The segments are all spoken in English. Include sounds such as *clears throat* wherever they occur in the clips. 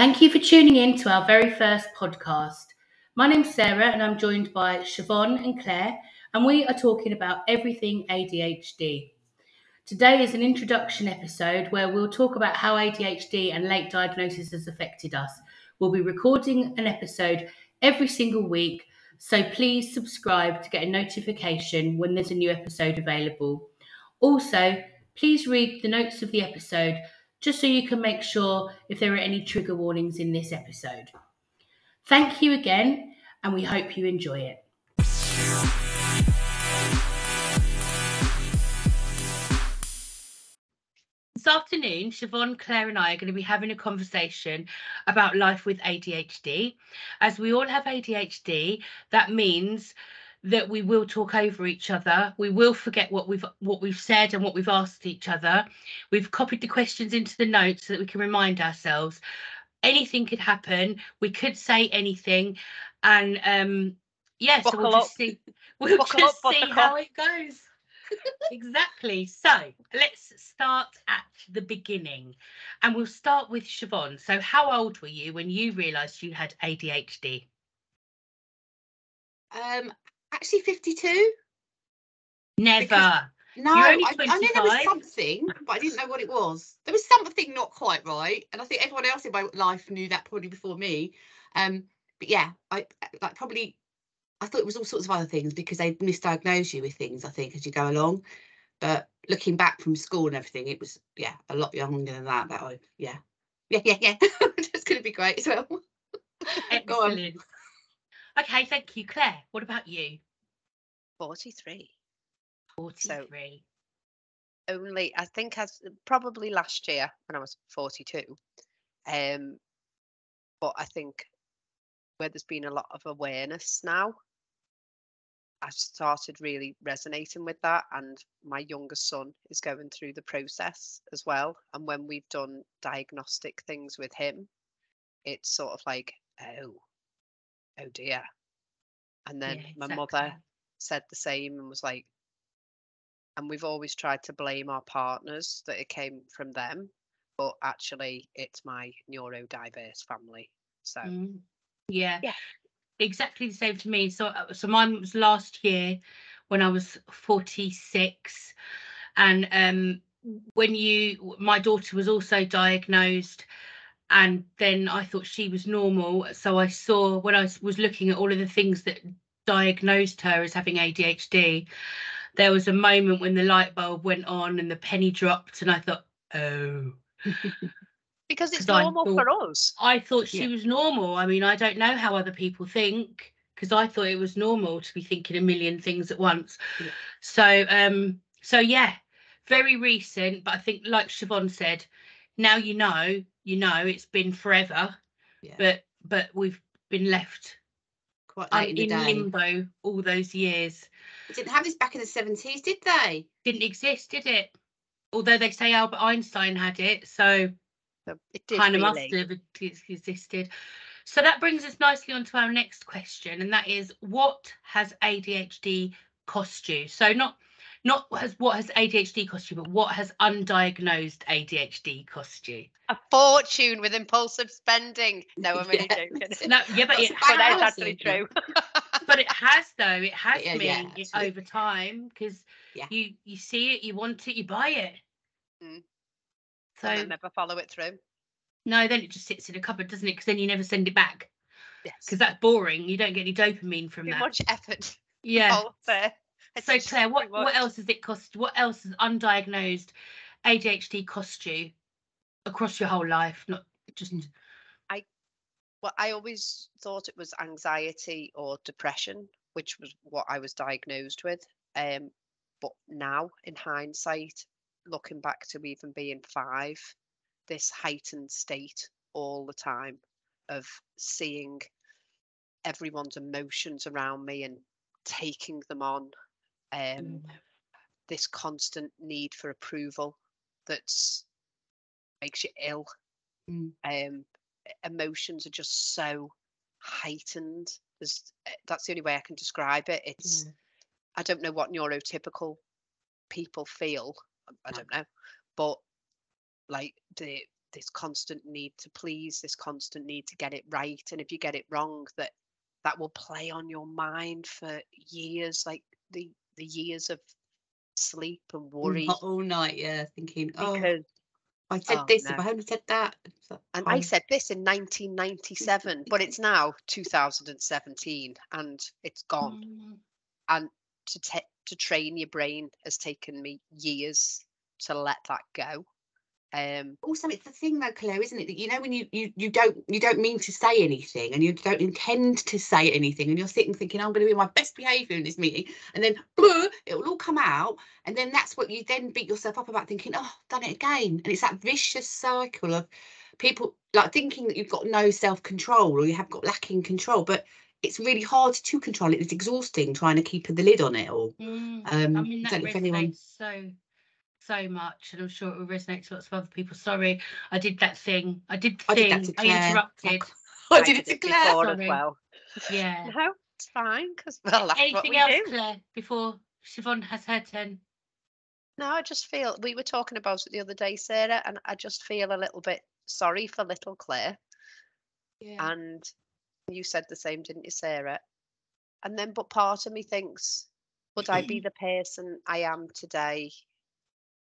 Thank you for tuning in to our very first podcast. My name's Sarah and I'm joined by Siobhan and Claire, and we are talking about everything ADHD. Today is an introduction episode where we'll talk about how ADHD and late diagnosis has affected us. We'll be recording an episode every single week, so please subscribe to get a notification when there's a new episode available. Also, please read the notes of the episode just so you can make sure if there are any trigger warnings in this episode. Thank you again, and we hope you enjoy it. This afternoon, Siobhan, Claire, and I are going to be having a conversation about life with ADHD. As we all have ADHD, that means that we will talk over each other. We will forget what we've what we've said and what we've asked each other. We've copied the questions into the notes so that we can remind ourselves. Anything could happen. We could say anything, and um, yeah, so we'll just see. *laughs* We'll Buckle just up, see buttercup. how it goes. *laughs* exactly. So let's start at the beginning, and we'll start with Siobhan. So, how old were you when you realised you had ADHD? Um, actually, fifty-two. Never. No, You're I, I knew there was something, but I didn't know what it was. There was something not quite right, and I think everyone else in my life knew that probably before me. Um, but yeah, I like probably. I thought it was all sorts of other things because they misdiagnose you with things. I think as you go along, but looking back from school and everything, it was yeah a lot younger than that. That I yeah yeah yeah yeah. *laughs* That's going to be great as well. *laughs* Go on. Excellent. Okay, thank you, Claire. What about you? 43 Forty-three. only i think as probably last year when i was 42 um but i think where there's been a lot of awareness now i've started really resonating with that and my youngest son is going through the process as well and when we've done diagnostic things with him it's sort of like oh oh dear and then Yeah, my mother said the same and was like and we've always tried to blame our partners that it came from them but actually it's my neurodiverse family so Mm. Yeah. Yeah. Exactly the same to me. So, uh, so mine was last year when I was forty-six, and um, when you, my daughter was also diagnosed, and then I thought she was normal. So I saw when I was- looking at all of the things that diagnosed her as having ADHD, there was a moment when the light bulb went on and the penny dropped, and I thought, oh. *laughs* because it's normal for us I thought she Yeah. was normal. I mean, I don't know how other people think because I thought it was normal to be thinking a million things at once. Yeah. So, um, so yeah, very recent. But I think, like Siobhan said, now you know, you know, it's been forever. Yeah. But but we've been left Quite uh, late in in limbo all those years. They didn't have this back in the seventies, did they? Didn't exist, did it? Although they say Albert Einstein had it, so so it did kind of really. must have existed. So that brings us nicely on to our next question, and that is, what has ADHD cost you? So not not what has what has ADHD cost you, but what has undiagnosed ADHD cost you? a fortune with impulsive spending no i'm only Yeah. joking No, yeah, but it but that's has, actually true *laughs* but it has though. It has Yeah, me yeah, over time because you you see it, you want it, you buy it. Mm. So and then never follow it through no, then it just sits in a cupboard, doesn't it? Because then you never send it back yes because that's boring. You don't get any dopamine from too that. much effort Yeah. there. So Claire, what, what else has it cost? What else has undiagnosed ADHD cost you across your whole life? Not just I well, I always thought it was anxiety or depression, which was what I was diagnosed with. Um, but now, in hindsight, looking back to even being five, this heightened state all the time of seeing everyone's emotions around me and taking them on. Um, this constant need for approval that's makes you ill. Mm. Um, emotions are just so heightened. There's, eh, that's the only way I can describe it. It's Yeah. I don't know what neurotypical people feel. I- I don't know, but like the this constant need to please, this constant need to get it right. And if you get it wrong, that that will play on your mind for years, like the the years of sleep and worry. Not all night, yeah, thinking, oh, Because I said oh, this, no. if I hadn't said that. and oh, I said this in 1997, *laughs* but it's now 2017 and it's gone. Mm. And to ta- to train your brain has taken me years to let that go. Um, also it's the thing though claire isn't it that you know when you, you you don't you don't mean to say anything and you don't intend to say anything and you're sitting thinking i'm going to be my best behavior in this meeting and then it will all come out and then that's what you then beat yourself up about thinking oh I've done it again and it's that vicious cycle of people like thinking that you've got no self-control or you have got lacking control but it's really hard to control it it's exhausting trying to keep the lid on it all Mm. um I mean, that don't know resonates if anyone so, so much, and I'm sure it will resonate to lots of other people. Sorry, I did that thing. I did the I did thing. that to I interrupted. *laughs* i did it to before claire as sorry. well. Yeah. *laughs* No, it's fine because *laughs* well, that's what Anything we else, do. Claire, before Siobhan has her turn? No, I just feel we were talking about it the other day, Sarah, and I just feel a little bit sorry for little Claire. yeah. And you said the same, didn't you, Sarah? And then, but part of me thinks, would I be *clears throat* the person I am today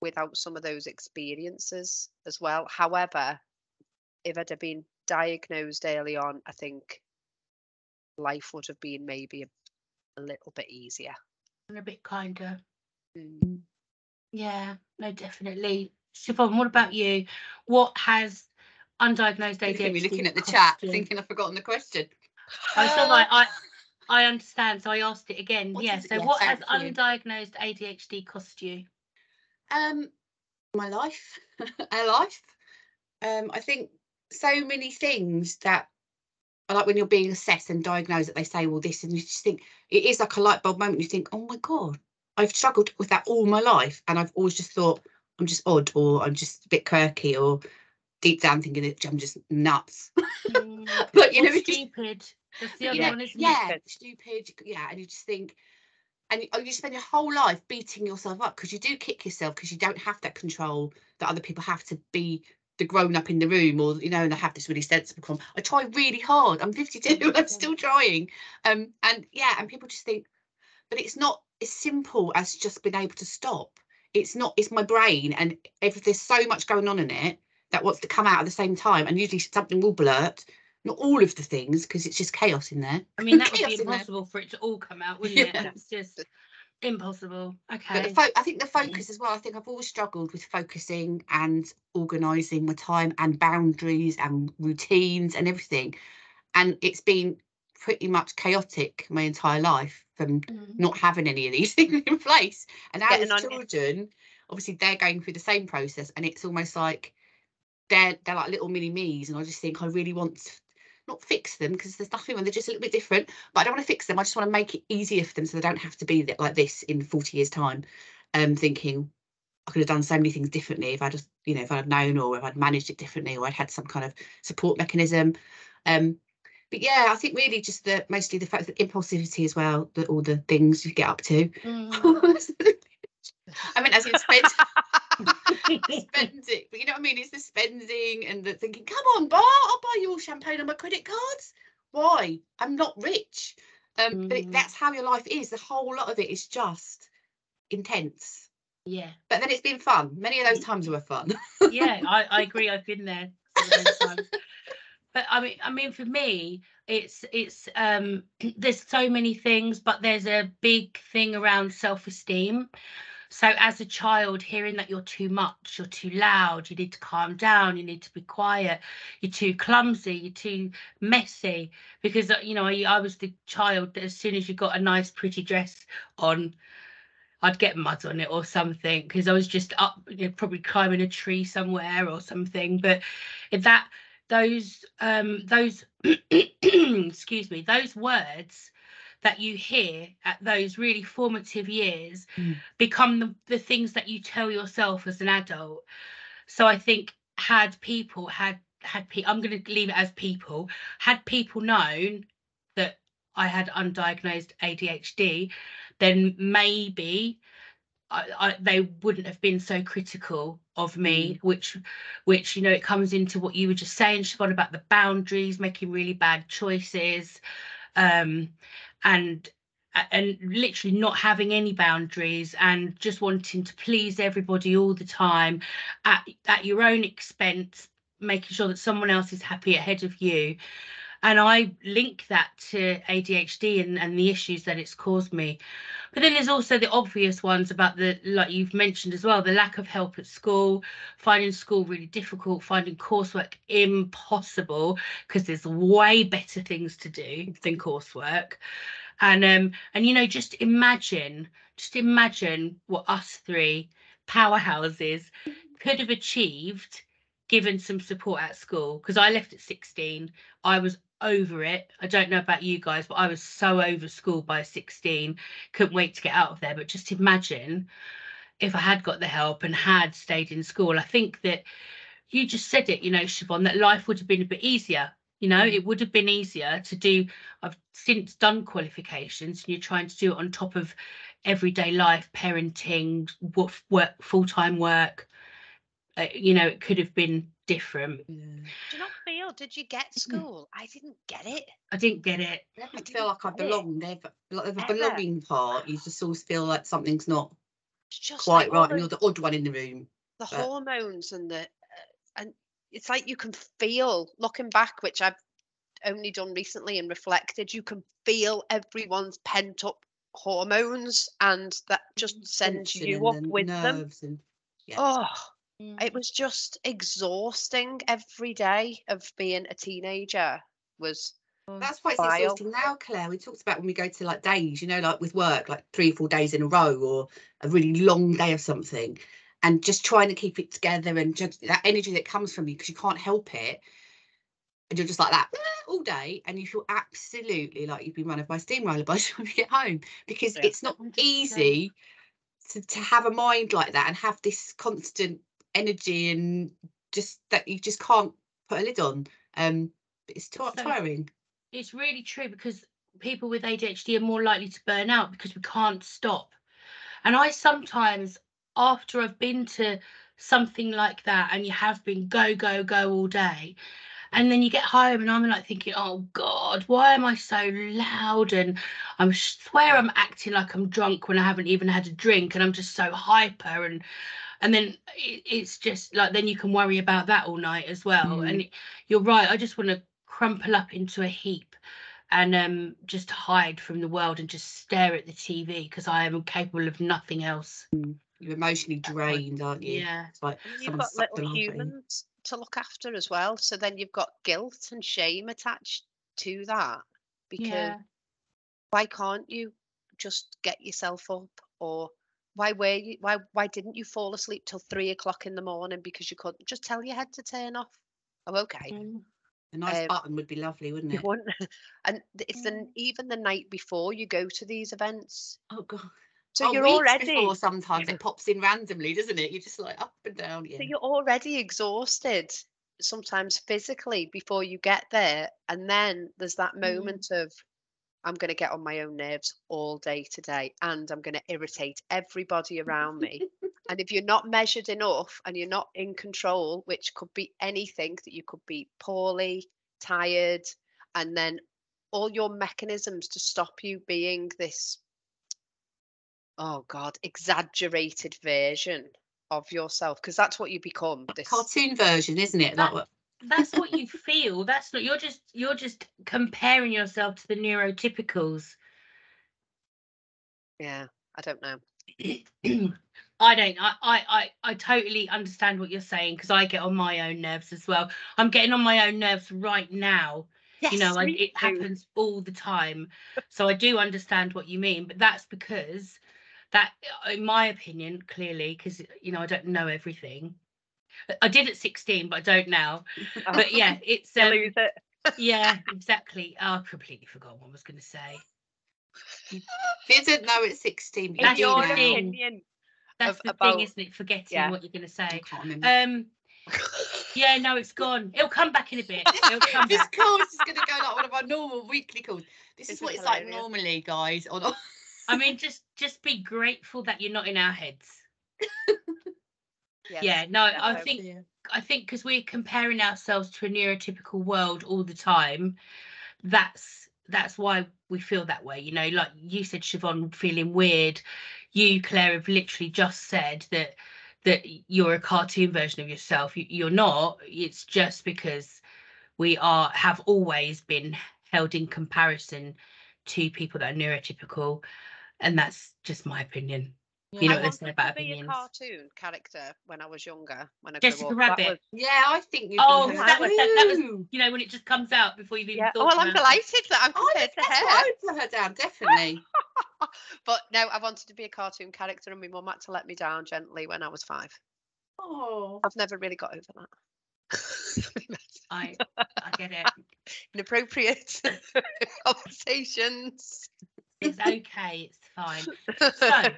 without some of those experiences as well? However, if I'd have been diagnosed early on, I think life would have been maybe a, a little bit easier. And a bit kinder. Mm. Yeah, no, definitely. Siobhan, what about you? What has undiagnosed Look at me ADHD looking at the cost chat, you? thinking I've forgotten the question. I feel like I, I understand, so I asked it again. What yeah. it? So, Yeah, what has you. undiagnosed ADHD cost you? Um, my life, *laughs* our life. Um, I think so many things that are like when you're being assessed and diagnosed that they say, well, this, and you just think it is like a light bulb moment. You think, oh my god, I've struggled with that all my life, and I've always just thought I'm just odd, or I'm just a bit quirky, or deep down thinking that I'm just nuts. *laughs* Mm, but you know, stupid. That's the other yeah, one, isn't yeah, it? stupid. Yeah, and you just think, and you, oh, spend your whole life beating yourself up because you do kick yourself because you don't have that control that other people have to be the grown up in the room or you know and I have this really sensible com- I try really hard I'm 52 *laughs* I'm still trying um and yeah and people just think but it's not as simple as just being able to stop. It's not it's my brain and if there's so much going on in it that wants to come out at the same time and usually something will blurt not all of the things because it's just chaos in there I mean, that would be chaos in there. impossible for it to all come out, wouldn't it? Yeah. It's just impossible. But Okay. the fo- I think the focus as well. I think I've always struggled with focusing and organising my time and boundaries and routines and everything. And it's been pretty much chaotic my entire life from Mm. not having any of these *laughs* things in place. And with children, obviously they're going through the same process, and it's almost like they're they're like little mini me's, and I just think I really want to not fix them because there's nothing wrong. They're just a little bit different, but I don't want to fix them. I just want to make it easier for them so they don't have to be like this in 40 years' time. Um, thinking I could have done so many things differently if I just, you know, if I'd known or if I'd managed it differently or I'd had some kind of support mechanism. Um, but yeah, I think really just the mostly the fact that impulsivity as well, that all the things you get up to. Mm. *laughs* I mean, as spend, *laughs* *laughs* spending, but you know what I mean? It's the spending and the thinking, come on, bar, I'll buy you all champagne on my credit cards. Why? I'm not rich. Um, but it, Mm. that's how your life is. The whole lot of it is just intense. yeah. But then it's been fun. Many of those times were fun. yeah, *laughs* I, I agree. I've been there. some of those times. But I mean, I mean, for me, it's it's um, *clears throat* there's so many things, but there's a big thing around self-esteem. So as a child, hearing that you're too much, you're too loud, you need to calm down, you need to be quiet, you're too clumsy, you're too messy. Because uh, you know, I, I was the child that as soon as you got a nice, pretty dress on, I'd get mud on it or something because I was just up, you know, probably climbing a tree somewhere or something. But if that those um those *clears throat* excuse me those words that you hear at those really formative years Mm. become the, the things that you tell yourself as an adult. So i think had people had had pe- i'm going to leave it as people had people known that i had undiagnosed adhd then maybe I, I, they wouldn't have been so critical of me which which you know it comes into what you were just saying Siobhan about the boundaries making really bad choices. Um and and literally not having any boundaries and just wanting to please everybody all the time at, at your own expense making sure that someone else is happy ahead of you and i link that to adhd and, and the issues that it's caused me. But then there's also the obvious ones about the like you've mentioned as well the lack of help at school finding school really difficult finding coursework impossible because there's way better things to do than coursework. And um and you know just imagine just imagine what us three powerhouses could have achieved given some support at school. Because I left at 16 I was over it. I don't know about you guys but I was so over school by 16 couldn't wait to get out of there. But just imagine if I had got the help and had stayed in school. I think that you just said it you know Siobhan that life would have been a bit easier you know it would have been easier to do i've since done qualifications and you're trying to do it on top of everyday life parenting work, work full-time work uh, you know it could have been different Yeah. Do you not feel? Did you get school? I didn't get it. i didn't get it I I feel like I didn't belong. Never, like the belonging part, you just always feel like something's not just quite like all right, and you're the odd one in the room. the but- hormones and the uh, and it's like you can feel looking back, which I've only done recently and reflected. You can feel everyone's pent up hormones, and that just sends Tension you up and the with them. and yeah. Oh, Mm. it was just exhausting every day of being a teenager. Was That's why it's Vile. exhausting now, Claire. We talked about when we go to like days, you know, like with work, like three or four days in a row or a really long day of something, and just trying to keep it together and just that energy that comes from you because you can't help it. And you're just like that all day, and you feel absolutely like you've been run over by a steamroller by the time you get home because Yeah. it's not easy to, to have a mind like that and have this constant energy and just that you just can't put a lid on. Um, it's ti- So- tiring. it's really true because people with ADHD are more likely to burn out because we can't stop. And I sometimes, after I've been to something like that and you have been go, go, go all day, and then you get home and I'm like thinking, oh God, why am I so loud? And I swear I'm acting like I'm drunk when I haven't even had a drink and I'm just so hyper and and then it, it's just like then you can worry about that all night as well. Mm. And it, you're right, I just want to crumple up into a heap and um just hide from the world and just stare at the TV because I am capable of nothing else. You're emotionally drained, aren't you? Yeah. It's like you've got little life out humans to look after as well. So then you've got guilt and shame attached to that because Yeah. why can't you just get yourself up or why were you why why didn't you fall asleep till three o'clock in the morning because you couldn't just tell your head to turn off oh okay Mm. A nice Um, button would be lovely, wouldn't it? wouldn't *laughs* and it's the Yeah. even the night before you go to these events Oh god. so oh, you're already before sometimes it pops in randomly, doesn't it? You're just like up and down. Yeah. So you're already exhausted, sometimes physically, before you get there. And then there's that Mm. moment of, I'm going to get on my own nerves all day today and I'm going to irritate everybody around me. *laughs* and if you're not measured enough and you're not in control, which could be anything that you could be poorly, tired, and then all your mechanisms to stop you being this, oh God, exaggerated version of yourself because that's what you become. This Cartoon version, isn't it? That- what? That's what you feel. That's not you're just you're just comparing yourself to the neurotypicals. yeah, I don't know. *clears throat* I don't. I, I, I, I totally understand what you're saying because I get on my own nerves as well. I'm getting on my own nerves right now. Yes, you know, I, it happens all the time. So I do understand what you mean, but that's because that, in my opinion, clearly, because you know I don't know everything. I did at 16, but I don't now. *laughs* But yeah, it's um, lose it. yeah, *laughs* exactly. Oh, I completely forgot what I was going to say. Didn't know at 16. but That's you your your now. thing. opinion. That's Of- the about- thing, isn't it? Forgetting yeah. what you're going to say. Um, yeah, no, it's gone. It'll come back in a bit. *laughs* It'll come this back. call is going to go like one of our normal weekly calls. This, This is what is it's like normally, guys. On I mean, just just be grateful that you're not in our heads. Yes. Yeah, no, I think I think because we're comparing ourselves to a neurotypical world all the time, that's that's why we feel that way. You know, like you said, Siobhan, feeling weird. You, Claire, have literally just said that that you're a cartoon version of yourself. You, you're not. It's just because we are have always been held in comparison to people that are neurotypical, and that's just my opinion. You know I what they wanted say about to be a cartoon character when I was younger. When I Jessica grew up. Rabbit. was- Yeah, I think you. Oh, that was- that- that was- You know, when it just comes out before you've even yeah. thought Well, I'm delighted that I'm I compared to that's her. I would put her down, definitely. *laughs* But no, I wanted to be a cartoon character, and my mum had to let me down gently when I was five. oh, I've never really got over that. *laughs* I, I get it. Inappropriate *laughs* conversations. It's okay. It's fine. So,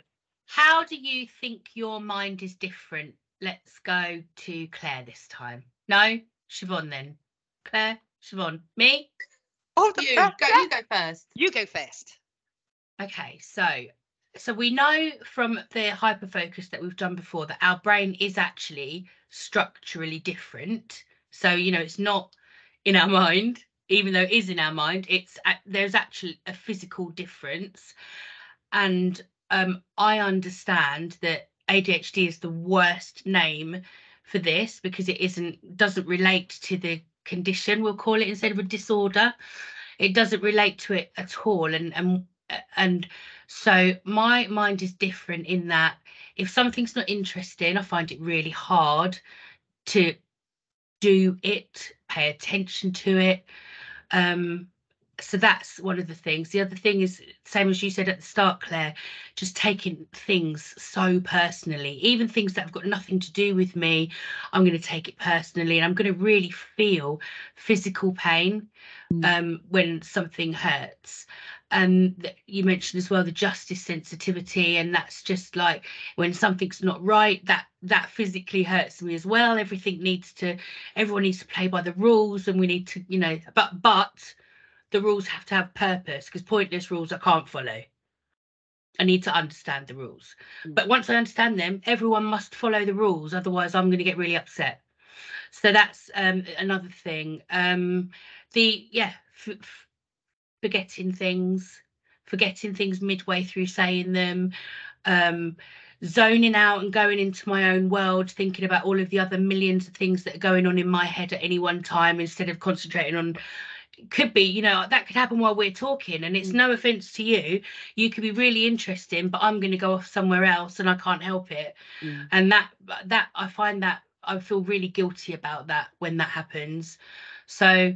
how do you think your mind is different? Let's go to Claire this time. No, Siobhan then. Claire, Siobhan, me. oh, the you go. You go first. You go first. Okay, so so we know from the hyperfocus that we've done before that our brain is actually structurally different. So you know it's not in our *laughs* mind, even though it is in our mind. It's uh, there's actually a physical difference, and um, I understand that ADHD is the worst name for this because it isn't doesn't relate to the condition. We'll call it instead of a disorder. It doesn't relate to it at all, and and and so my mind is different in that if something's not interesting, I find it really hard to do it, pay attention to it. Um, so that's one of the things. The other thing is same as you said at the start, Claire, just taking things so personally, even things that have got nothing to do with me. I'm going to take it personally, and I'm going to really feel physical pain Mm. um, when something hurts. And you mentioned as well the justice sensitivity, and that's just like when something's not right, that that physically hurts me as well. Everything needs to, everyone needs to play by the rules, and we need to, you know, but but the rules have to have purpose because pointless rules I can't follow. I need to understand the rules. Mm. But once I understand them, everyone must follow the rules. Otherwise, I'm going to get really upset. So that's um, another thing. Um, the yeah, f- f- forgetting things, forgetting things midway through saying them, um, zoning out and going into my own world, thinking about all of the other millions of things that are going on in my head at any one time instead of concentrating on could be you know that could happen while we're talking and it's Mm. no offense to you you could be really interesting but i'm going to go off somewhere else and i can't help it Mm. and that that i find that i feel really guilty about that when that happens so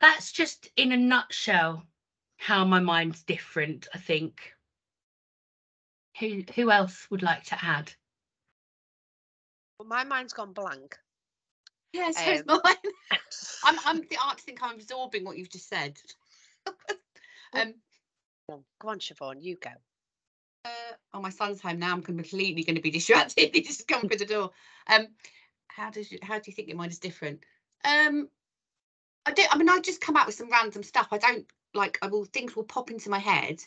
that's just in a nutshell how my mind's different i think who who else would like to add Well, my mind's gone blank. Yeah, so is mine. *laughs* I'm. I'm. The art to think I'm absorbing what you've just said. *laughs* um. Go on, Siobhan, you go. Uh, oh, my son's home now. I'm completely going to be distracted. *laughs* he just come through the door. Um, how does you, how do you think your mind is different? Um, I don't. I mean, I just come out with some random stuff. I don't like. I will things will pop into my head,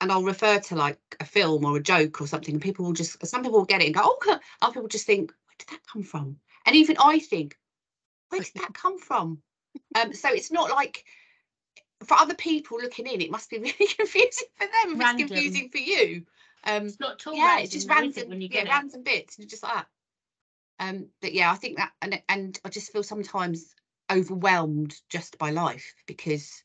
and I'll refer to like a film or a joke or something, and people will just. Some people will get it and go, "Oh," other people just think, "Where did that come from?" And even I think, "Where did that *laughs* come from?" Um, so it's not like for other people looking in, it must be *laughs* really confusing for them. It's confusing for you. Um, it's not at all yeah, it's just random, it, when you yeah, get it random bits, and just like that. Um, but yeah, I think that, and and I just feel sometimes overwhelmed just by life because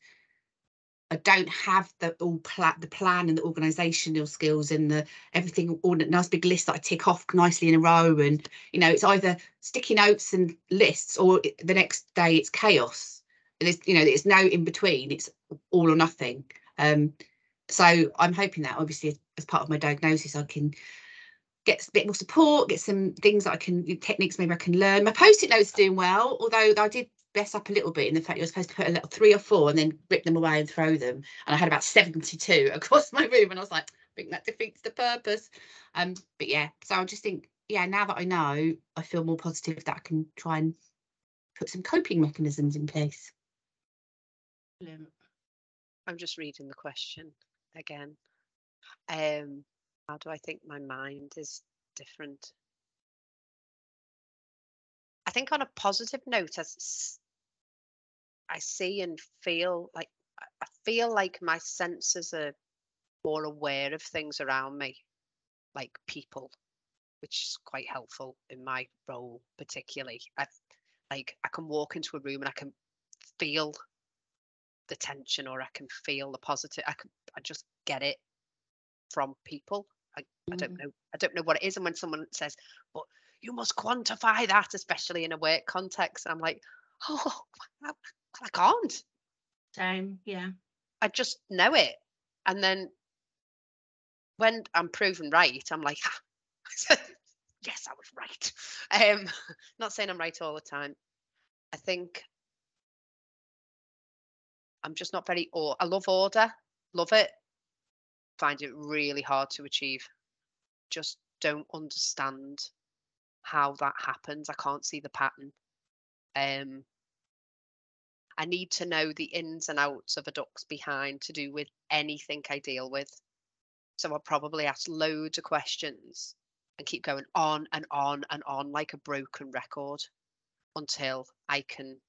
I don't have the all pla- the plan and the organisational skills and the everything all that nice big list that I tick off nicely in a row, and you know it's either sticky notes and lists, or the next day it's chaos. And There's you know there's no in between. It's all or nothing. Um, so I'm hoping that obviously as, part of my diagnosis I can get a bit more support, get some things that I can techniques maybe I can learn. My post-it notes doing well, although I did mess up a little bit in the fact you're supposed to put a little three or four and then rip them away and throw them. And I had about 72 *laughs* across my room, and I was like, I think that defeats the purpose. Um, but yeah, so I just think, yeah, now that I know, I feel more positive that I can try and put some coping mechanisms in place. I'm just reading the question again. Um, how do I think my mind is different? I think on a positive note, as I see and feel like I feel like my senses are more aware of things around me, like people, which is quite helpful in my role particularly. I like I can walk into a room and I can feel the tension or I can feel the positive. I can I just get it from people. I, I don't Mm. know. I don't know what it is. And when someone says, but you must quantify that, especially in a work context, I'm like, oh, I, I can't. Same, yeah. I just know it. And then when I'm proven right, I'm like, ah, *laughs* yes, I was right. Um, *laughs* not saying I'm right all the time. I think I'm just not very, or I love order, love it. Find it really hard to achieve. Just don't understand how that happens. I can't see the pattern. Um, I need to know the ins and outs of a duck's behind to do with anything I deal with. So I'll probably ask loads of questions and keep going on and on and on like a broken record until I can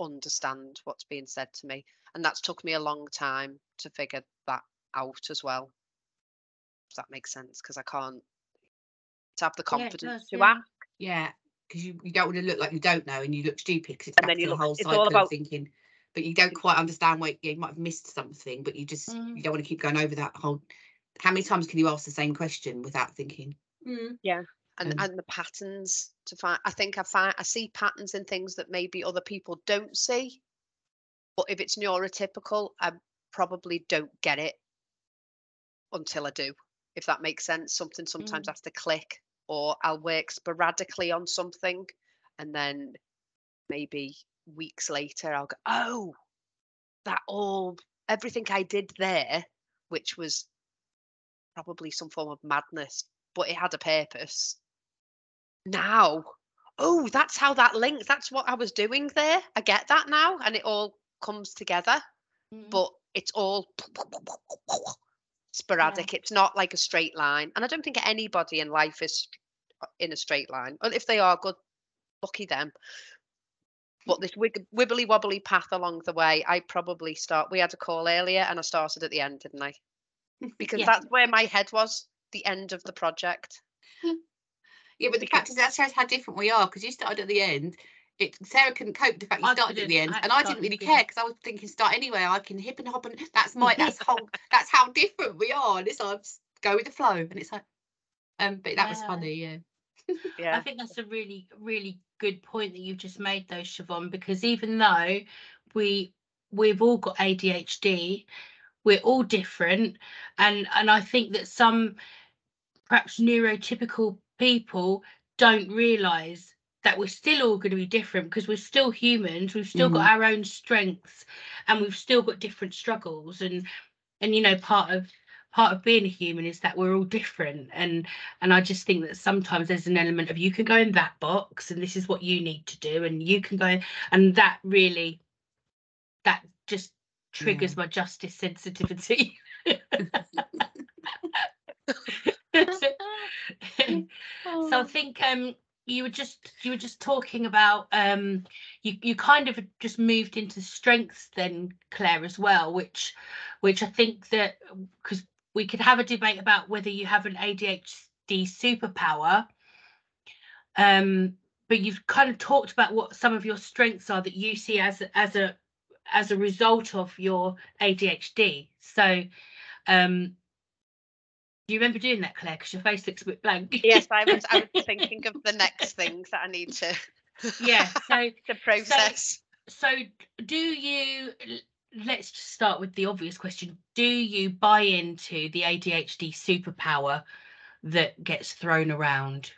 understand what's being said to me. And that's took me a long time to figure that out as well. If that makes sense, because I can't to have the Yeah, confidence does, to yeah. ask. Yeah, because you, you don't want to look like you don't know and you look stupid because it's And back then to you the look- whole it's all cycle about- of thinking, but you don't quite understand where you might have missed something, but you just Mm. you don't want to keep going over that whole. How many times can you ask the same question without thinking? Yeah. And Um, and the patterns to find i think i find i see patterns in things that maybe other people don't see but if it's neurotypical i probably don't get it until i do if that makes sense something sometimes Mm. has to click or i'll work sporadically on something and then maybe weeks later i'll go oh that all everything i did there which was probably some form of madness but it had a purpose now oh that's how that links that's what i was doing there i get that now and it all comes together Mm. but it's all sporadic it's not like a straight line and i don't think anybody in life is uh, in a straight line and if they are good lucky them but this wibbly wobbly path along the way i probably start we had a call earlier and i started at the end didn't i *laughs* because Yeah. that's where my head was the end of the project *laughs* Yeah, but the fact is that shows how different we are because you started at the end. It Sarah couldn't cope with the fact you I started at the end, I and I didn't really care because I was thinking start anyway. I can hip and hop and *laughs* that's my that's *laughs* whole that's how different we are. And it's like go with the flow, and it's like, um, but that was funny, yeah. yeah I think that's a really, really good point that you've just made, though, Siobhan, because even though we we've all got ADHD, we're all different, and and I think that some perhaps neurotypical people don't realise that we're still all going to be different because we're still humans. We've still got our own strengths, and we've still got different struggles, and and you know part of part of being a human is that we're all different and and i just think that sometimes there's an element of you can go in that box and this is what you need to do and you can go and that really that just triggers my justice sensitivity. *laughs* *laughs* *laughs* So i think um you were just you were just talking about um you you kind of just moved into strengths then claire as well which which i think that because we could have a debate about whether you have an adhd superpower um but you've kind of talked about what some of your strengths are that you see as as a as a result of your adhd so um do you remember doing that claire? Because your face looks a bit blank. Yes i was i was *laughs* thinking of the next things that i need to *laughs* yeah so to process. so do you let's just start with the obvious question. Do you buy into the adhd superpower that gets thrown around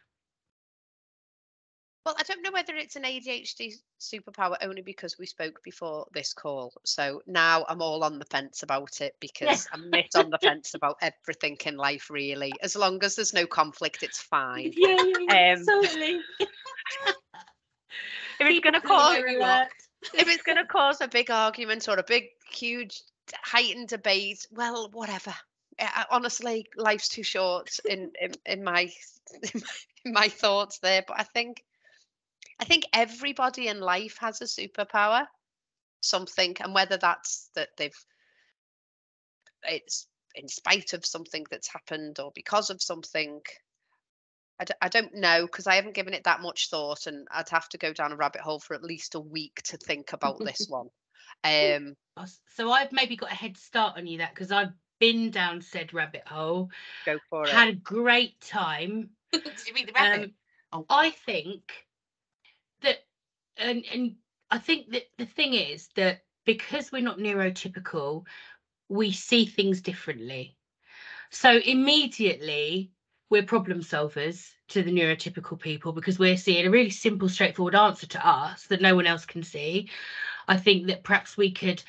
well i don't know whether it's an adhd superpower only because we spoke before this call. So now i'm all on the fence about it because i'm a bit on the *laughs* fence about everything in life really. As long as there's no conflict it's fine. Yeah, Um, absolutely *laughs* if it's going to cause feel very worked. if it's going to cause a big argument or a big huge heightened debate well whatever. I- honestly life's too short in in, in my *laughs* in my thoughts there but i think I think everybody in life has a superpower, something, and whether that's that they've it's in spite of something that's happened or because of something. I d- I don't know because I haven't given it that much thought, and I'd have to go down a rabbit hole for at least a week to think about this *laughs* one. Um, Oh, So I've maybe got a head start on you that because I've been down said rabbit hole, go for it. had a great time. Did you read the rabbit? Um, Oh. I think and and I think that the thing is that because we're not neurotypical, we see things differently. So immediately we're problem solvers to the neurotypical people because we're seeing a really simple, straightforward answer to us that no one else can see. I think that perhaps we could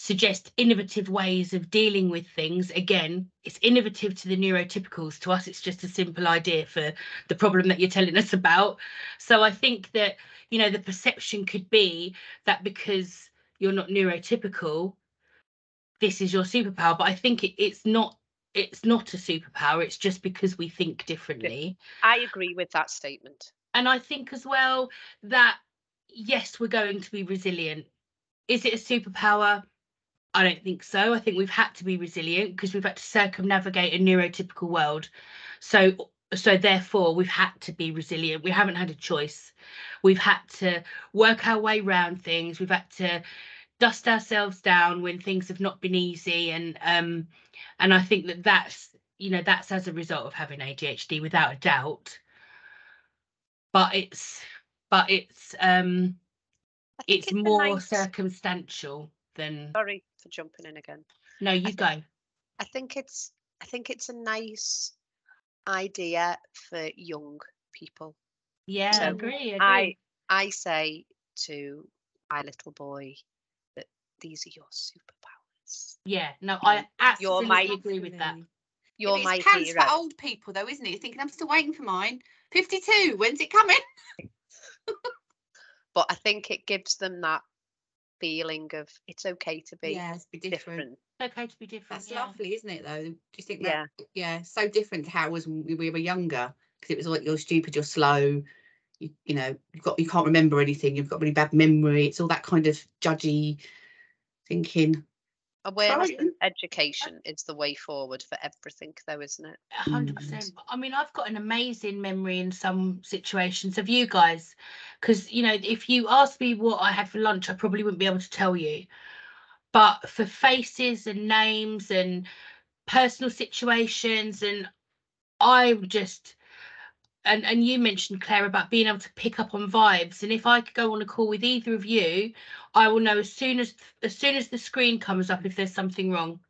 suggest innovative ways of dealing with things. Again, it's innovative to the neurotypicals. To us, it's just a simple idea for the problem that you're telling us about. So I think that, you know, the perception could be that because you're not neurotypical, this is your superpower. But I think it, it's not it's not a superpower. It's just because we think differently. I agree with that statement. And I think as well that yes, we're going to be resilient. Is it a superpower? I don't think so. I think we've had to be resilient because we've had to circumnavigate a neurotypical world. So so therefore we've had to be resilient. We haven't had a choice. We've had to work our way around things. We've had to dust ourselves down when things have not been easy and um and I think that that's you know that's as a result of having ADHD without a doubt but it's but it's um it's more nice- circumstantial than Sorry for jumping in again. no you think- go I think it's I think it's a nice idea for young people. yeah So, I agree, I I say to my little boy that these are your superpowers. yeah no I You're absolutely my- agree with that You're Yeah, my it's pants hero. for old people, though, isn't it? You're thinking, I'm still waiting for mine. 52, when's it coming? *laughs* But I think it gives them that feeling of it's okay to be Yeah, it's be different. different. Okay to be different That's yeah. lovely, isn't it, though? Do you think Yeah. that? Yeah, so different to how it was when we- we were younger. Because it was like, you're stupid, you're slow. You, you know, you've got you can't remember anything. You've got really bad memory. It's all that kind of judgy thinking. Awareness Trying. and education is the way forward for everything, though, isn't it? Hundred Mm. percent. I mean, I've got an amazing memory in some situations of you guys, because you know, if you asked me what I had for lunch, I probably wouldn't be able to tell you. But for faces and names and personal situations, and i'm just and and you mentioned Claire about being able to pick up on vibes, and if I could go on a call with either of you, I will know as soon as as soon as the screen comes up if there's something wrong.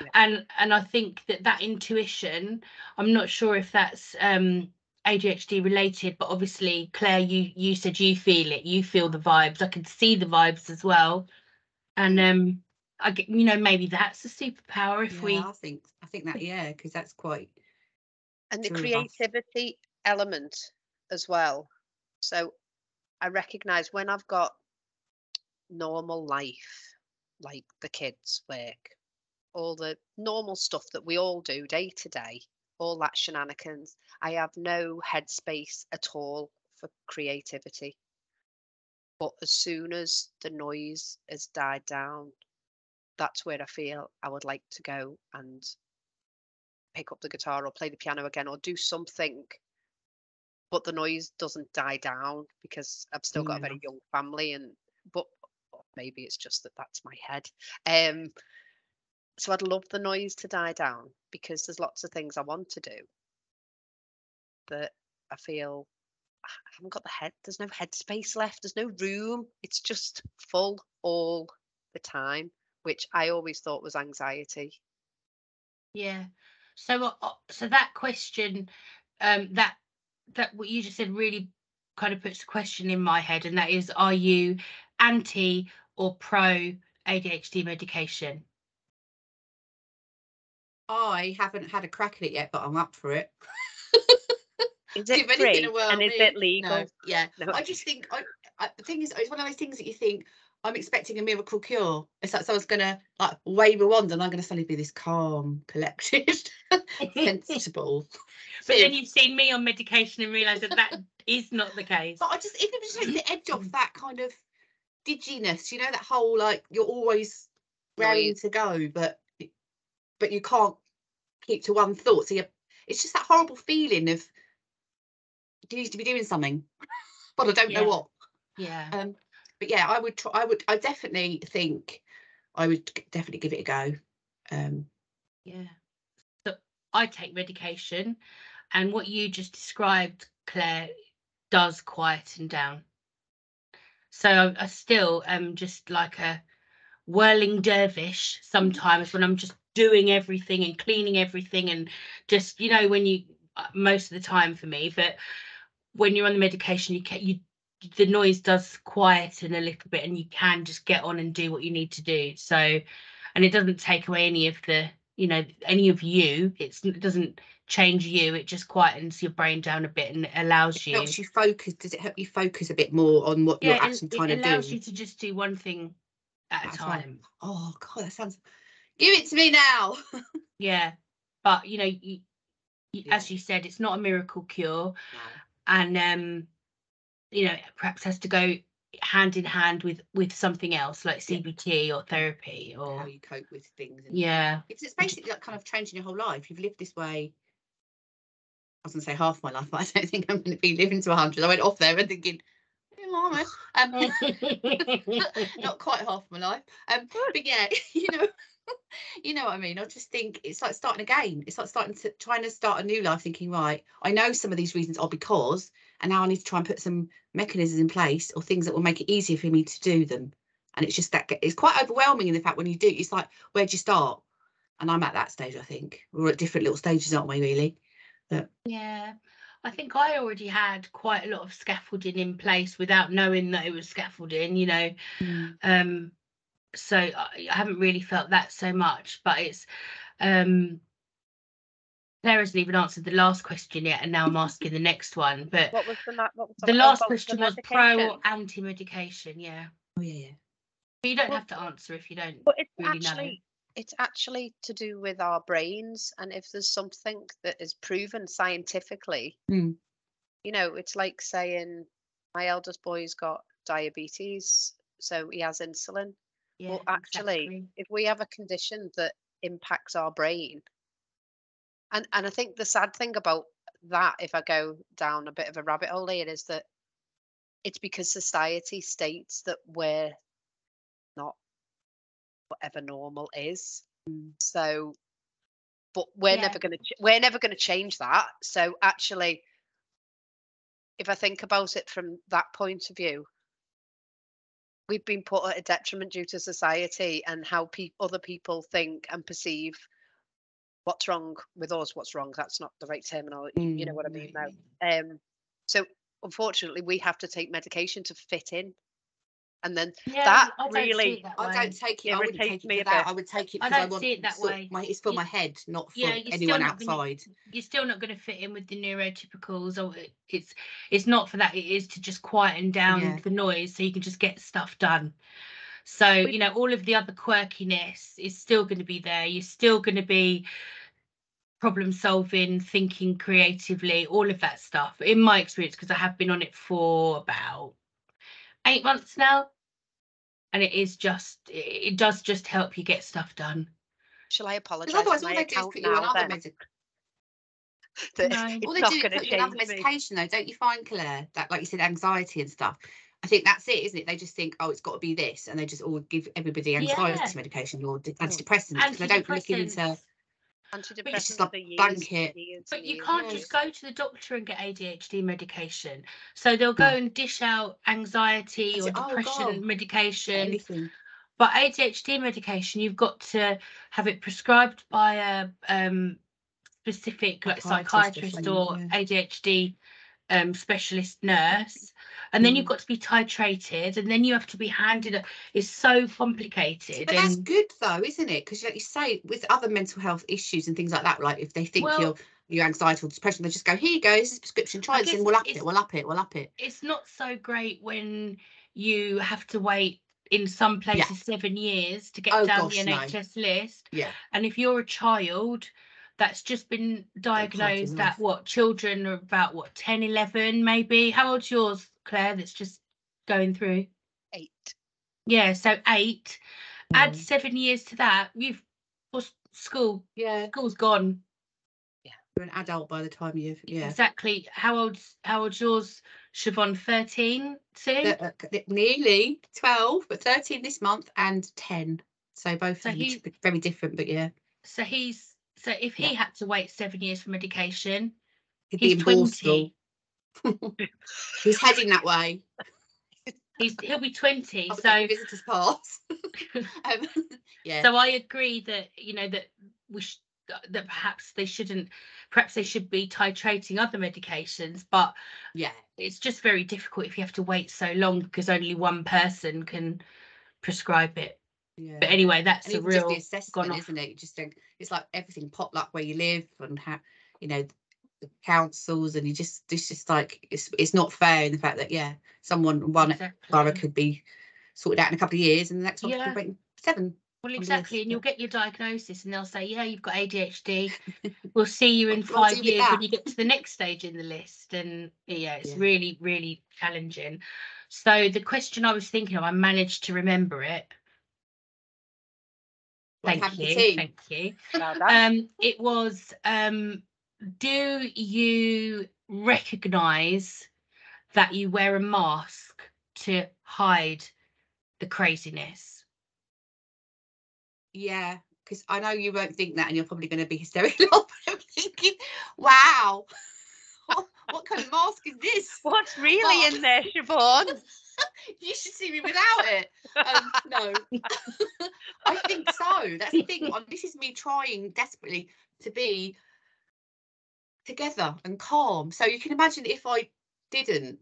Yeah. and and i think that that intuition i'm not sure if that's um adhd related but obviously claire you you said you feel it you feel the vibes. I can see the vibes as well. And um i get you know maybe that's a superpower if yeah, we I think I think that yeah, because that's quite and the creativity element as well. So I recognize when I've got normal life, like the kids' work, all the normal stuff that we all do day to day, all that shenanigans, I have no headspace at all for creativity. But as soon as the noise has died down, that's where I feel I would like to go and pick up the guitar or play the piano again or do something but the noise doesn't die down because I've still got a very young family and but maybe it's just that that's my head. Um so I'd love the noise to die down because there's lots of things I want to do that I feel I haven't got the head there's no headspace left there's no room it's just full all the time which I always thought was anxiety. Yeah. So uh, uh, so that question um that that what you just said really kind of puts a question in my head and that is are you anti or pro adhd medication I haven't had a crack at it yet, but I'm up for it. is *laughs* it free and is me- it legal No, yeah. No. I just think I, I, the thing is, it's one of those things that you think I'm expecting a miracle cure. It's like someone's gonna like wave a wand, and I'm gonna suddenly be this calm, collected, *laughs* sensible. *laughs* But then you've seen me on medication and realised that that is not the case. But I just even just takes the *clears throat* edge off that kind of didginess, you know, that whole like you're always ready to go, but but you can't keep to one thought. So you it's just that horrible feeling of you need to be doing something, *laughs* but I don't Yeah. know what. Yeah. Um, but yeah, I would try. I would. I definitely think I would definitely give it a go. Um, Yeah. So I take medication, and what you just described, Claire, does quieten down. So I, I still am just like a whirling dervish sometimes when I'm just doing everything and cleaning everything and just you know when you uh, most of the time for me, but when you're on the medication, you can you the noise does quieten a little bit and you can just get on and do what you need to do. So and it doesn't take away any of the you know any of you it's it doesn't change you it just quietens your brain down a bit and it allows it you helps you focus. Does it help you focus a bit more on what you're yeah actually it, trying it to allows you to just do one thing at a time. Oh God, that sounds. Give it to me now. *laughs* yeah but you know you, you, Yeah. as you said it's not a miracle cure and um you know perhaps has to go hand in hand with with something else like Yeah. cbt or therapy or How you cope with things. And yeah It's, it's basically like kind of changing your whole life. You've lived this way. I was going to say half my life, but I don't think I'm going to be living to 100. I went off there and thinking, "Eh, um, *laughs* *laughs* not quite half my life. Um, but yeah, *laughs* you know, you know what I mean. I just think it's like starting again. It's like starting to trying to start a new life, thinking, right, I know some of these reasons are because, and now I need to try and put some mechanisms in place or things that will make it easier for me to do them. And it's just that it's quite overwhelming in the fact when you do, it's like, where'd you start? And I'm at that stage, I think. We're at different little stages, aren't we, really? Yeah, I think I already had quite a lot of scaffolding in place without knowing that it was scaffolding, you know. Um, so I, I haven't really felt that so much, but it's um Claire hasn't even answered the last question yet, and now I'm asking the next one. But What was the na- what was the oh, last about question was pro or anti-medication, yeah. Oh, yeah, yeah. But you don't Well- have to answer if you don't. But it's really know. actually it's actually to do with our brains, and if there's something that is proven scientifically, Hmm. you know, it's like saying my eldest boy's got diabetes, so he has insulin. Yeah, well, actually, exactly. if we have a condition that impacts our brain, and and I think the sad thing about that, if I go down a bit of a rabbit hole here, is that it's because society states that we're whatever normal is. Mm. So, but we're Yeah. never going to ch- we're never going to change that. So actually, if I think about it from that point of view, we've been put at a detriment due to society and how pe- other people think and perceive what's wrong with us. What's wrong? That's not the right terminology. You know Mm, what I mean now. Um, so unfortunately, we have to take medication to fit in, and then Yeah, that I don't see really- it that I don't take it. I wouldn't take it me for that. bit. I would take it I because I, don't want see it that sort- way. My, it's for You- my head, not for Yeah, anyone not gonna- outside. you're still not going to fit in with the neurotypicals or it- it's it's not for that it is to just quieten down Yeah. the noise so you can just get stuff done so We- you know all of the other quirkiness is still going to be there you're still going to be problem solving thinking creatively all of that stuff in my experience because i have been on it for about eight months now and it is just it does just help you get stuff done shall I apologise? Because otherwise, all they do is put you on other? *laughs* No. all they do is put you on other medication, though, don't you find, Claire? That, like you said, anxiety and stuff. I think that's it, isn't it? They just think, oh, it's got to be this, and they just all give everybody anxiety Yeah. medication or de- antidepressants because they don't look into. Antidepressants. Antidepressants just like for years, blanket. years But you can't Yes. just go to the doctor and get ADHD medication. So they'll go No. and dish out anxiety That's or it. Oh, depression God. medication. Anything. But ADHD medication, you've got to have it prescribed by a um, specific like Psychiatrist or psychiatrist or yeah. ADHD um, specialist nurse. And then you've Mm. got to be titrated, and then you have to be handed. A, it's so complicated. But that's good, though, isn't it? Because, like you say, with other mental health issues and things like that, like if they think Well- you're your anxiety or depression, they just go, here you go, this is prescription, try this, and we'll up it, we'll up it, we'll up it. it's not so great when you have to wait in some places seven years to get Oh, down gosh, the no. NHS list. Yeah. And if you're a child that's just been diagnosed at what children are about what 10, 11 maybe. How old's yours, Claire, that's just going through? Eight. Yeah, so eight. Add Mm. seven years to that. You've what's school? Yeah. School's gone. Yeah. You're an adult by the time you've yeah. Exactly. How old's how old's yours, Siobhan? 13 soon? Uh, uh, nearly 12, but 13 this month and 10. So both So he- very different, but yeah. So he's so if he Yeah. had to wait seven years for medication, He'd be he's. 20. *laughs* He's heading that way. He's he'll be 20. I'll So visitors pass. *laughs* um, yeah. so I agree that you know that we sh- that perhaps they shouldn't perhaps they should be titrating other medications, but yeah. it's just very difficult if you have to wait so long because only one person can prescribe it. Yeah. But anyway, that's and a even just real the assessment, isn't it? You Just it's like everything potluck where you live and how you know the councils, and you just it's just like it's it's not fair in the fact that yeah, someone one exactly. borough could be sorted out in a couple of years, and the next one could be seven. Well, exactly, and you'll get your diagnosis, and they'll say, "Yeah, you've got ADHD." *laughs* we'll see you in What do five years when you get to the next stage in the list, and yeah, it's Yeah. really, really challenging. So the question I was thinking of, I managed to remember it. Thank happened to you, thank you. Well. Um, it was. Um, do you recognise that you wear a mask to hide the craziness? Yeah, because I know you won't think that, and you're probably going to be hysterical. *laughs* but I'm thinking, wow, what, what kind of mask is this? *laughs* What's really in there, Siobhan? *laughs* You should see me without it. Um, no, I think so. That's the thing. This is me trying desperately to be together and calm. So you can imagine if I didn't.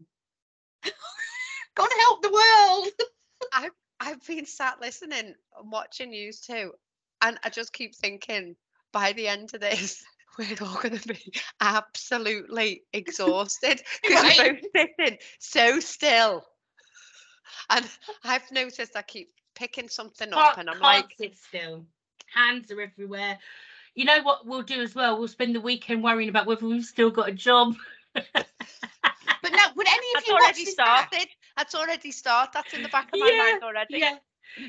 *laughs* God help the world. *laughs* I've been sat listening and watching you too, and I just keep thinking by the end of this, *laughs* we're all going to be absolutely exhausted because we're both sitting so still. And I've noticed I keep picking something up, Can't, and I'm can't like, sit still. Hands are everywhere. You know what we'll do as well? We'll spend the weekend worrying about whether we've still got a job. *laughs* But no, would any of that's you watch already this back? started. That's already started. That's in the back of my Yeah, mind already. Yeah,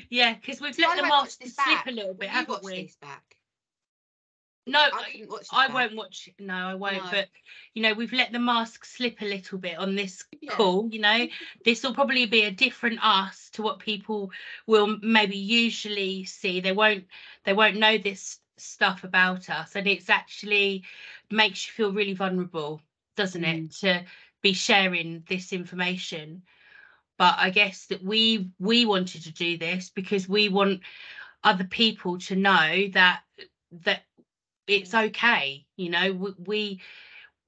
yeah, because we've let the mask slip back. a little bit, Will haven't we? this back? No, I I, couldn't watch this won't watch. No, I won't. No. But you know, we've let the mask slip a little bit on this Yeah. call. You know, mm-hmm. this will probably be a different us to what people will maybe usually see. They won't. They won't know this stuff about us, and it's actually makes you feel really vulnerable, doesn't it, to be sharing this information. But I guess that we we wanted to do this because we want other people to know that that it's okay you know we, we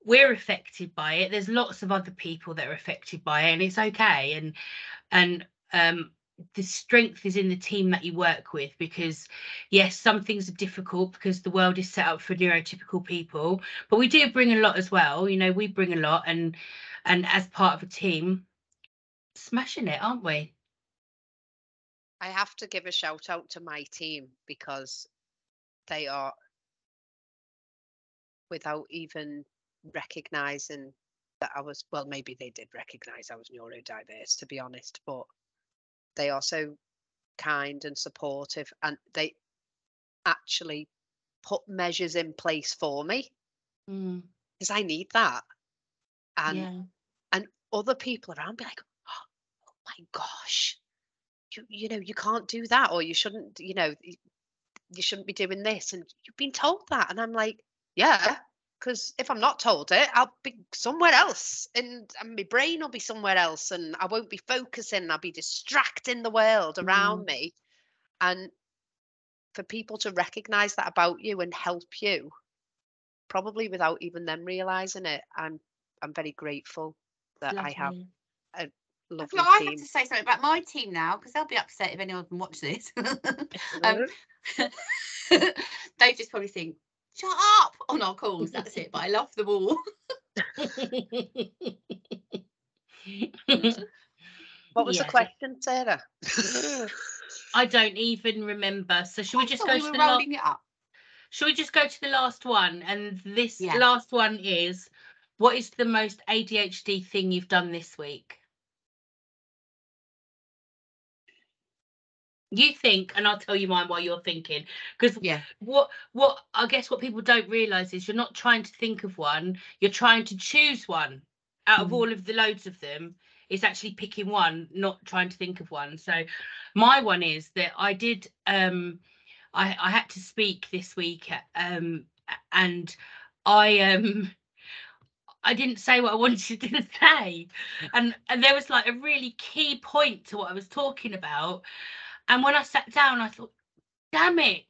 we're affected by it. There's lots of other people that are affected by it and it's okay and and um the strength is in the team that you work with because yes some things are difficult because the world is set up for neurotypical people but we do bring a lot as well you know we bring a lot and and as part of a team smashing it aren't we? I have to give a shout out to my team because they are, without even recognizing that I was, well, maybe they did recognize I was neurodiverse, to be honest, but they are so kind and supportive and they actually put measures in place for me. Mm, because I need that. And yeah. other people around be like, oh my gosh, you you know you can't do that, or you shouldn't, you know, you shouldn't be doing this, and you've been told that, and I'm like, yeah, because if I'm not told it, I'll be somewhere else, and, and my brain will be somewhere else, and I won't be focusing. I'll be distracting the world around me, and for people to recognize that about you and help you, probably without even them realizing it, I'm I'm very grateful that I have lovely. I lovely feel like I team. have to say something about my team now because they'll be upset if anyone can watch this. *laughs* um, *laughs* they just probably think, "Shut up!" Oh, on our calls. That's it. But I love them all. *laughs* What was Yeah. the question, Sarah? I don't even remember. So should we just go we to the last? rolling it up. Should we just go to the last one? And this Yeah. last one is, what is the most ADHD thing you've done this week? You think, and I'll tell you mine while you're thinking, because Yeah. what what I guess what people don't realise is you're not trying to think of one, you're trying to choose one out of Mhm. all of the loads of them. It's actually picking one, not trying to think of one. So my one is that I did um I, I had to speak this week um and I um I didn't say what I *laughs* wanted to say. And and there was like a really key point to what I was talking about. And when I sat down, I thought, damn it.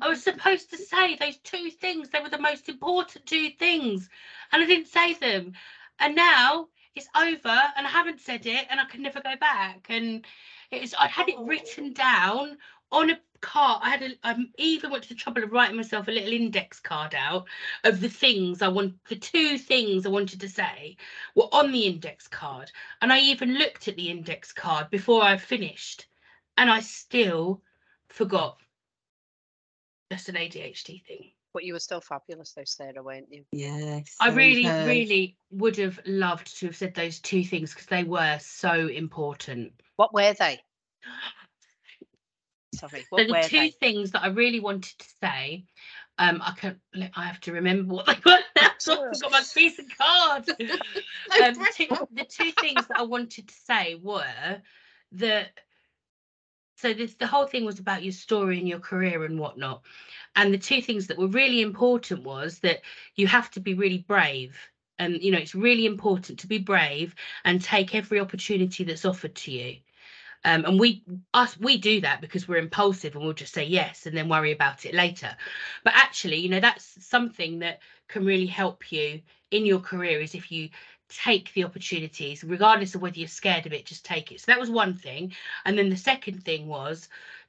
I was *laughs* supposed to say those two things. They were the most important two things. And I didn't say them. And now it's over and I haven't said it and I can never go back. And it's I had it written oh. down on a card. I had a, I even went to the trouble of writing myself a little index card out of the things I want, the two things I wanted to say were on the index card. And I even looked at the index card before I finished. And I still forgot. That's an ADHD thing. but you were still fabulous, though, Sarah, weren't you? Yes. I really, heard. really would have loved to have said those two things because they were so important. What were they? Sorry, So what the were two they? things that I really wanted to say, um, I can I have to remember what they were now. so I've got my *laughs* piece of card. No um, pressure. two, the two things that I wanted to say were that so this the whole thing was about your story and your career and whatnot. And the two things that were really important was that you have to be really brave. And you know, it's really important to be brave and take every opportunity that's offered to you. Um, and we us we do that because we're impulsive and we'll just say yes and then worry about it later. But actually, you know, that's something that can really help you in your career is if you take the opportunities, regardless of whether you're scared of it, just take it. So that was one thing. And then the second thing was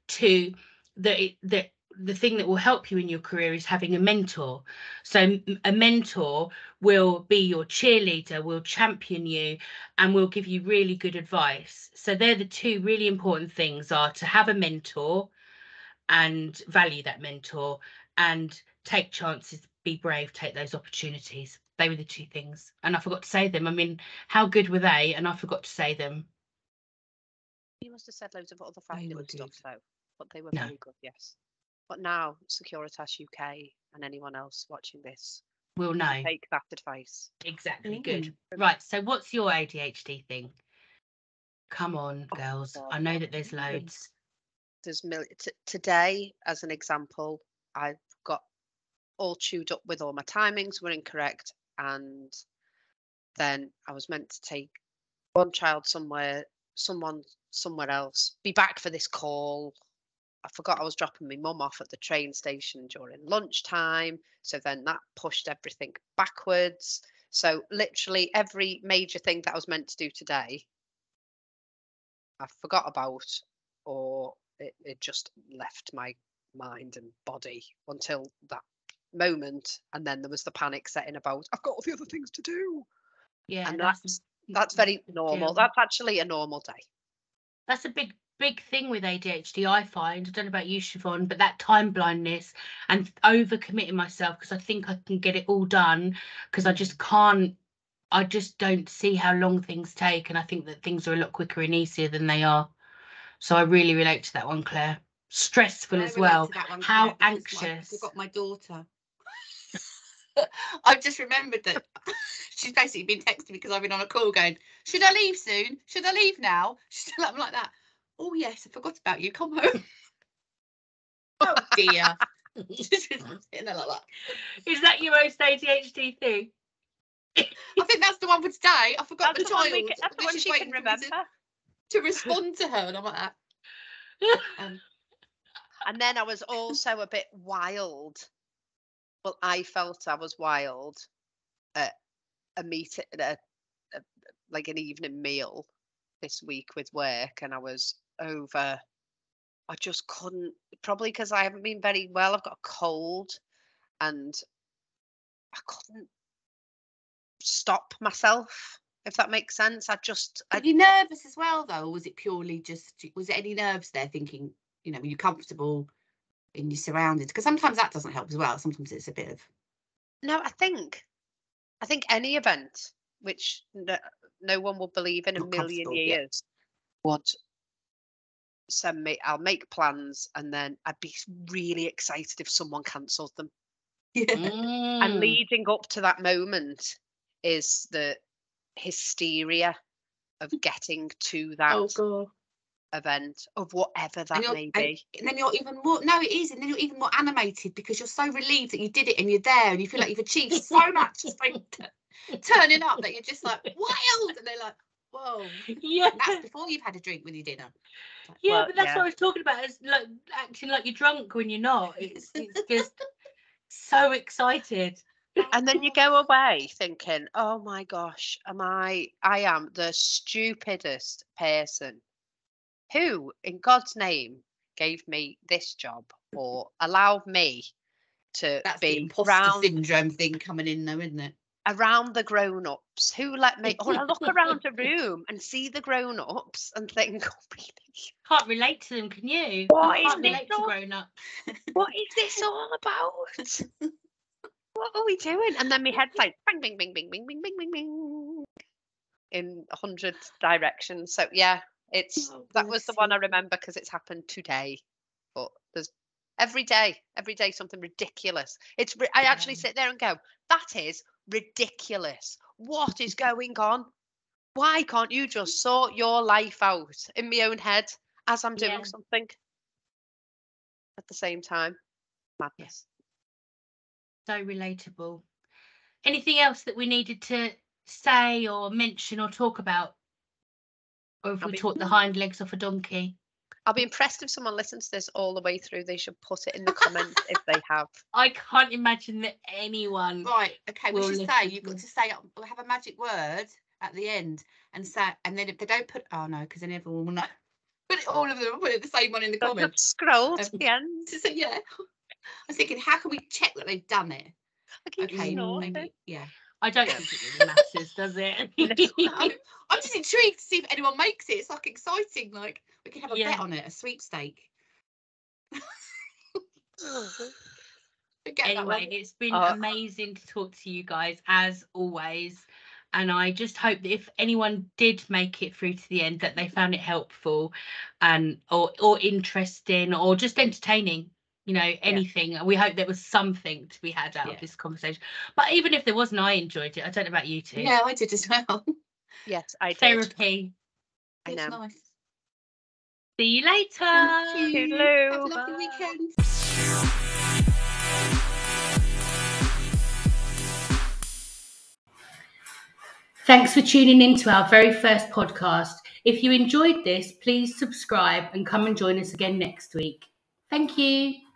to that that the thing that will help you in your career is having a mentor. So a mentor will be your cheerleader, will champion you, and will give you really good advice. So they're the two really important things: are to have a mentor and value that mentor, and take chances, be brave, take those opportunities. They were the two things, and I forgot to say them. I mean, how good were they? And I forgot to say them. You must have said loads of other They were fabulous stuff, good. though. But they were No. very good, yes. But now, Securitas UK and anyone else watching this, We'll know take that advice. exactly. Good. Mm. Right. So, what's your ADHD thing? Come on, Oh, girls. God. I know that there's loads. There's mil- t- today, as an example, I've got all chewed up with all my timings were incorrect, and then I was meant to take one child somewhere, someone somewhere else, be back for this call. I forgot I was dropping my mum off at the train station during lunchtime, so then that pushed everything backwards. So literally every major thing that I was meant to do today, I forgot about, or it, it just left my mind and body until that moment, and then there was the panic setting about I've got all the other things to do, Yeah, and that's that's that's very normal. deal. That's actually a normal day. that's a big big thing with ADHD. I find I don't know about you, Siobhan, but that time blindness and overcommitting myself because I think I can get it all done because I just can't. I just don't see how long things take, and I think that things are a lot quicker and easier than they are. So I really relate to that one, Claire. Stressful as well. one, How Claire, because my- anxious. I've got my daughter. *laughs* I've just remembered that *laughs* she's basically been texting me because I've been on a call going, Should I leave soon? Should I leave now? *laughs* She's still up like that. Oh, yes, I forgot about you. Come home. oh, dear. Is just sitting there like that. Is that your most ADHD thing? I think that's the one for today. I forgot That's the the one, child. we, ca- that's the one she can waiting for me remember. To, to respond to her. And I'm like that. Um, And then I was also a bit wild. Well, I felt I was wild at a meeting, a, a, like an evening meal this week with work, and I was over. I just couldn't, probably because I haven't been very well. I've got a cold, and I couldn't stop myself. if that makes sense. I just, I, Are you nervous as well, though, or was it purely just was there any nerves there? Thinking, you know, were you comfortable in your surroundings? Because sometimes that doesn't help as well. Sometimes it's a bit of no, I think, I think any event which no, no one will believe in a million comfortable, yeah. years would send me. I'll make plans, and then I'd be really excited if someone cancelled them. yeah. And Mm. leading up to that moment is the hysteria of getting to that Oh god. Event of whatever that may be. and then you're even more no, it is, and then you're even more animated because you're so relieved that you did it and you're there and you feel like you've achieved so *laughs* much just by t- turning up that you're just like wild and they're like, whoa. Yeah. And that's before you've had a drink with your dinner. Yeah, Well, but that's yeah. what I was talking about. It's like acting like you're drunk when you're not. It's, it's just *laughs* so excited. and then you go away thinking, "Oh my gosh, am I? I am the stupidest person who, in God's name, gave me this job or allowed me to That's the be imposter around syndrome thing coming in though, isn't it? around the grown-ups. Who let me? Or I look around a *laughs* room and see the grown-ups and think, *laughs* oh, really? Can't relate to them, can you? What is this all- grown up. *laughs* what is this all about? what are we doing? And then my head's like bang, bing, bing, bing, bing, bing, bing, bing, bing, in a hundred directions. So yeah, it's Oh, that was the one. I remember because it's happened today. But there's every day, every day something ridiculous. It's I actually sit there and go, that is ridiculous. What is going on? Why can't you just sort your life out in my own head as I'm doing Yeah. something at the same time? Madness. So relatable. Anything else that we needed to say or mention or talk about? Or if I we mean- taught the hind legs off a donkey? I'll be impressed if someone listens to this all the way through. They should put it in the comments if they *laughs* have. I can't imagine that anyone. Right, okay, we We'll should say you've got to say uh, we'll have a magic word at the end and say and then if they don't put oh no, because then everyone will know. Put it all of them will put it the same one in the comments. Scroll to Um, the end. *laughs* So yeah. I was thinking, how can we check that they've done it? I Okay, snorting. maybe yeah. I don't think it really matters, does it? *laughs* I'm, I'm *laughs* just intrigued to see if anyone makes it. It's like exciting. Like we can have a Yeah. bet on it, a sweepstake. *laughs* Anyway, it's been Oh. amazing to talk to you guys as always. And I just hope that if anyone did make it through to the end, that they found it helpful and or or interesting or just entertaining. You know, anything. And We hope there was something to be had out Yeah. of this conversation. But even if there wasn't, I enjoyed it. I don't know about you two. Yeah, I did as well. *laughs* Yes, I did. Therapy. I It's know. nice. See you later. Thank you. Toodaloo. Have a lovely Bye. weekend. Thanks for tuning in to our very first podcast. If you enjoyed this, please subscribe and come and join us again next week. Thank you.